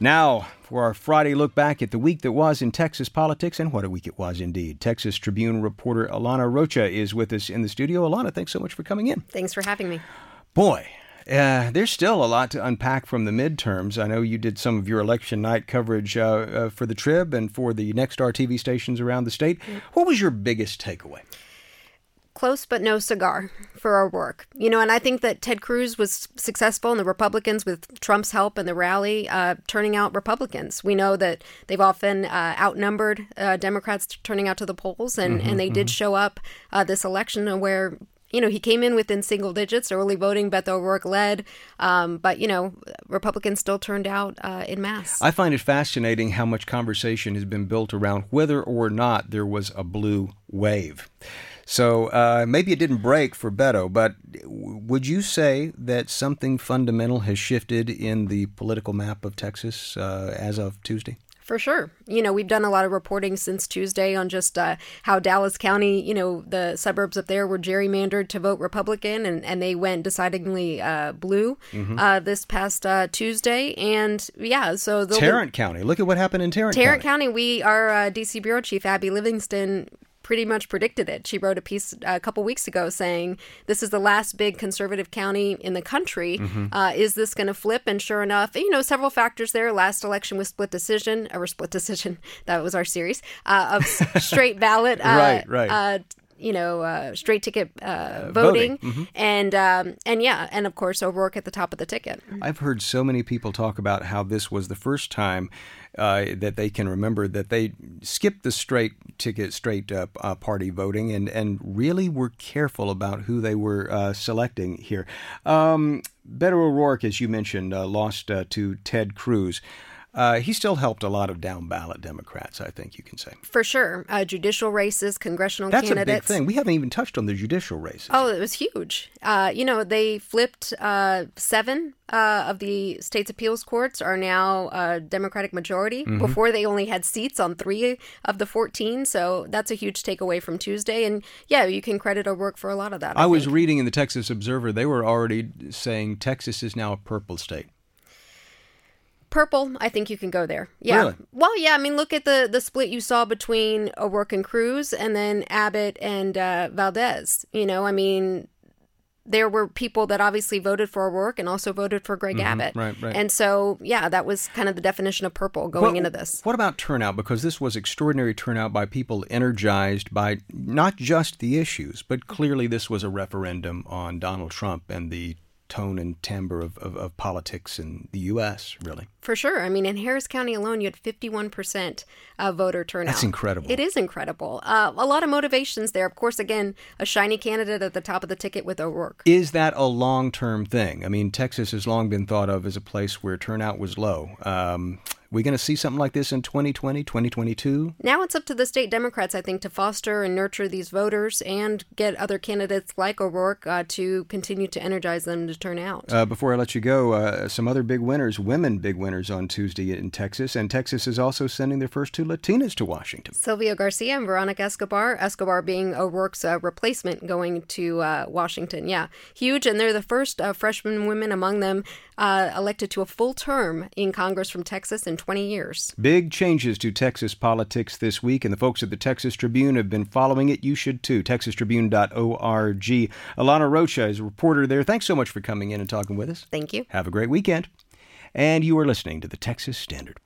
Now, for our Friday look back at the week that was in Texas politics, and what a week it was indeed. Texas Tribune reporter Alana Rocha is with us in the studio. Alana, thanks so much for coming in. Thanks for having me. Boy, uh, there's still a lot to unpack from the midterms. I know you did some of your election night coverage uh, uh, for the Trib and for the Nexstar TV stations around the state. What was your biggest takeaway? Close but no cigar for O'Rourke. You know, and I think that Ted Cruz was successful and the Republicans, with Trump's help in the rally, uh, turning out Republicans. We know that they've often uh, outnumbered uh, Democrats turning out to the polls, and, mm-hmm, and they mm-hmm. did show up uh, this election where you know, he came in within single digits. Early voting, Beto O'Rourke led, um, but you know, Republicans still turned out uh, in mass. I find it fascinating how much conversation has been built around whether or not there was a blue wave. So uh, maybe it didn't break for Beto, but would you say that something fundamental has shifted in the political map of Texas uh, as of Tuesday? For sure. You know, we've done a lot of reporting since Tuesday on just uh, how Dallas County, you know, the suburbs up there were gerrymandered to vote Republican and, and they went decidedly uh, blue mm-hmm. uh, this past uh, Tuesday. And yeah, so. Tarrant be... County. Look at what happened in Tarrant, Tarrant County. County. We, our uh, DC Bureau Chief, Abby Livingston, pretty much predicted it. She wrote a piece uh, a couple weeks ago saying this is the last big conservative county in the country. Mm-hmm. Uh, is this going to flip? And sure enough, you know, several factors there. Last election was split decision, or split decision. That was our series uh, of straight ballot. Uh, right, right uh, you know, uh, straight ticket uh, uh, voting, voting. Mm-hmm. and um, and yeah, and of course O'Rourke at the top of the ticket. I've heard so many people talk about how this was the first time uh, that they can remember that they skipped the straight ticket, straight uh, uh, party voting, and and really were careful about who they were selecting here. Um, Beto O'Rourke, as you mentioned, lost to Ted Cruz. Uh, he still helped a lot of down ballot Democrats, I think you can say. For sure. Uh, judicial races, congressional That's candidates. That's a big thing. We haven't even touched on the judicial races. Oh, it was huge. Uh, you know, they flipped uh, seven uh, of the state's appeals courts are now a Democratic majority. Mm-hmm. Before, they only had seats on three of the 14. So that's a huge takeaway from Tuesday. And yeah, you can credit O'Rourke for a lot of that. I, I was reading in the Texas Observer, they were already saying Texas is now a purple state purple, I think you can go there. Yeah. Really? Well, yeah. I mean, look at the the split you saw between O'Rourke and Cruz, and then Abbott and uh, Valdez. You know, I mean, there were people that obviously voted for O'Rourke and also voted for Greg mm-hmm, Abbott. Right, right. And so, yeah, that was kind of the definition of purple going what, into this. What about turnout? Because this was extraordinary turnout by people energized by not just the issues, but clearly this was a referendum on Donald Trump and the tone and timbre of, of, of, politics in the U.S., really. For sure. I mean, in Harris County alone, you had 51% uh, voter turnout. That's incredible. It is incredible. Uh, a lot of motivations there. Of course, again, a shiny candidate at the top of the ticket with O'Rourke. Is that a long term thing? I mean, Texas has long been thought of as a place where turnout was low. Um, we going to see something like this in 2020, 2022? Now it's up to the state Democrats, I think, to foster and nurture these voters and get other candidates like O'Rourke uh, to continue to energize them to turn out. Uh, before I let you go, uh, some other big winners, women big winners on Tuesday in Texas, and Texas is also sending their first two Latinas to Washington. Sylvia Garcia and Veronica Escobar. Escobar being O'Rourke's uh, replacement going to uh, Washington. Yeah, huge, and they're the first uh, freshman women among them elected to a full term in Congress from Texas in 20 years. Big changes to Texas politics this week, and the folks at the Texas Tribune have been following it. You should too. TexasTribune.org. Alana Rocha is a reporter there. Thanks so much for coming in and talking with us. Thank you. Have a great weekend. And you are listening to the Texas Standard.